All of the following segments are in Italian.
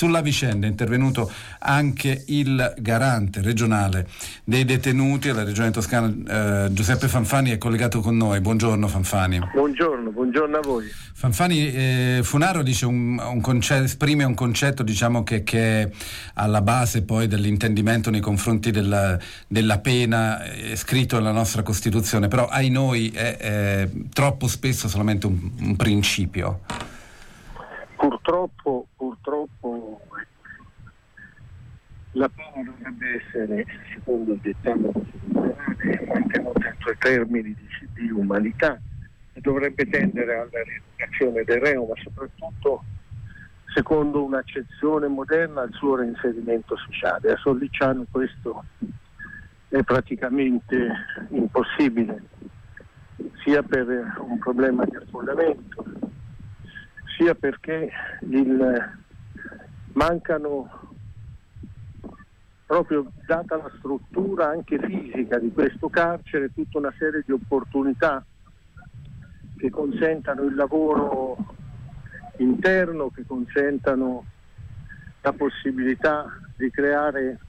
sulla vicenda è intervenuto anche il garante regionale dei detenuti alla Regione Toscana, eh, Giuseppe Fanfani, è collegato con noi. Buongiorno Fanfani. Buongiorno, buongiorno a voi. Fanfani, eh, Funaro un, un concetto, esprime un concetto diciamo, che, che, è alla base poi dell'intendimento nei confronti della, della pena eh, scritto nella nostra Costituzione, però ai noi è, è troppo spesso solamente un, un principio. Purtroppo la pena dovrebbe essere, secondo il dettato costituzionale, mantenuta entro termini di, di umanità dovrebbe tendere alla rieducazione del reo, ma soprattutto secondo un'accezione moderna al suo reinserimento sociale. A Sollicciano questo è praticamente impossibile, sia per un problema di affollamento, sia perché il, mancano proprio data la struttura anche fisica di questo carcere tutta una serie di opportunità che consentano il lavoro interno, che consentano la possibilità di creare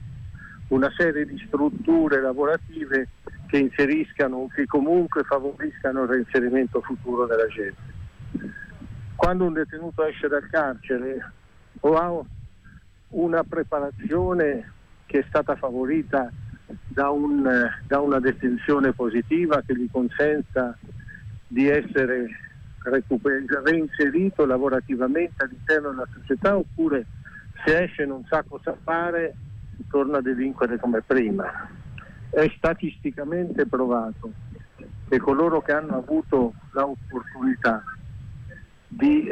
una serie di strutture lavorative che inseriscano, che comunque favoriscano il reinserimento futuro della gente. Quando un detenuto esce dal carcere o ha una preparazione che è stata favorita da, un, da una detenzione positiva che gli consenta di essere recuper- reinserito lavorativamente all'interno della società oppure se esce non sa cosa fare torna a delinquere come prima. È statisticamente provato che coloro che hanno avuto l'opportunità di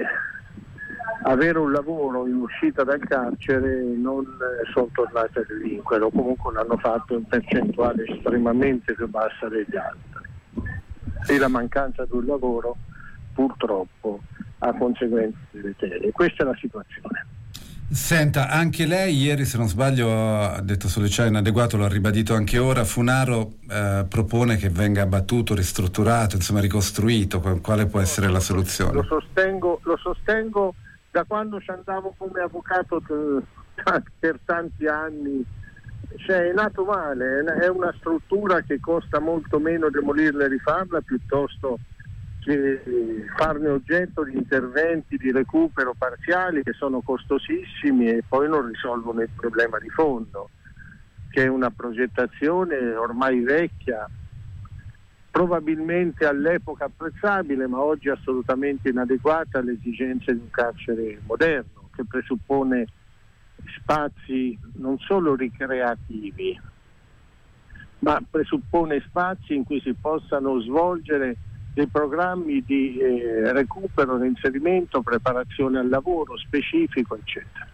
avere un lavoro in uscita dal carcere non sono tornati a delinquere o comunque l'hanno fatto in percentuale estremamente più bassa degli altri e la mancanza di un lavoro purtroppo ha conseguenze deleterie. Questa è la situazione. Senta, anche lei ieri, se non sbaglio, ha detto Sollecciano inadeguato, l'ha ribadito anche ora, Funaro eh, propone che venga abbattuto, ristrutturato, insomma ricostruito, quale può essere la soluzione? Lo sostengo, lo sostengo da quando ci andavo come avvocato per tanti anni cioè, è nato male, è una struttura che costa molto meno demolirla e rifarla piuttosto che farne oggetto di interventi di recupero parziali che sono costosissimi e poi non risolvono il problema di fondo, che è una progettazione ormai vecchia, probabilmente all'epoca apprezzabile, ma oggi assolutamente inadeguata alle esigenze di un carcere moderno, che presuppone spazi non solo ricreativi, ma presuppone spazi in cui si possano svolgere dei programmi di eh, recupero, reinserimento, preparazione al lavoro specifico, eccetera.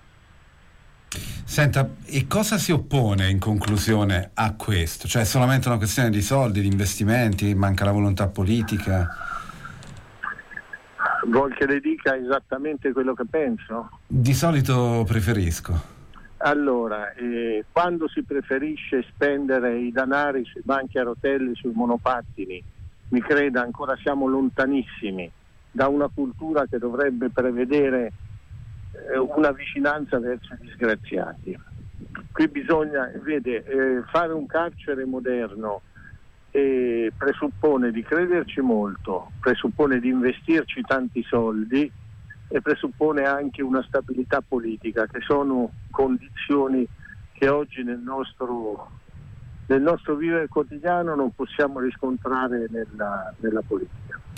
Senta, e cosa si oppone in conclusione a questo? Cioè è solamente una questione di soldi, di investimenti, manca la volontà politica? Vuol che le dica esattamente quello che penso? Di solito preferisco. Allora, eh, quando si preferisce spendere i danari sui banchi a rotelle, sui monopattini, mi creda ancora siamo lontanissimi da una cultura che dovrebbe prevedere eh, una vicinanza verso i disgraziati. Qui bisogna, vede, eh, fare un carcere moderno eh, presuppone di crederci molto, presuppone di investirci tanti soldi e presuppone anche una stabilità politica, che sono condizioni che oggi nel nostro, nel nostro vivere quotidiano non possiamo riscontrare nella, nella politica.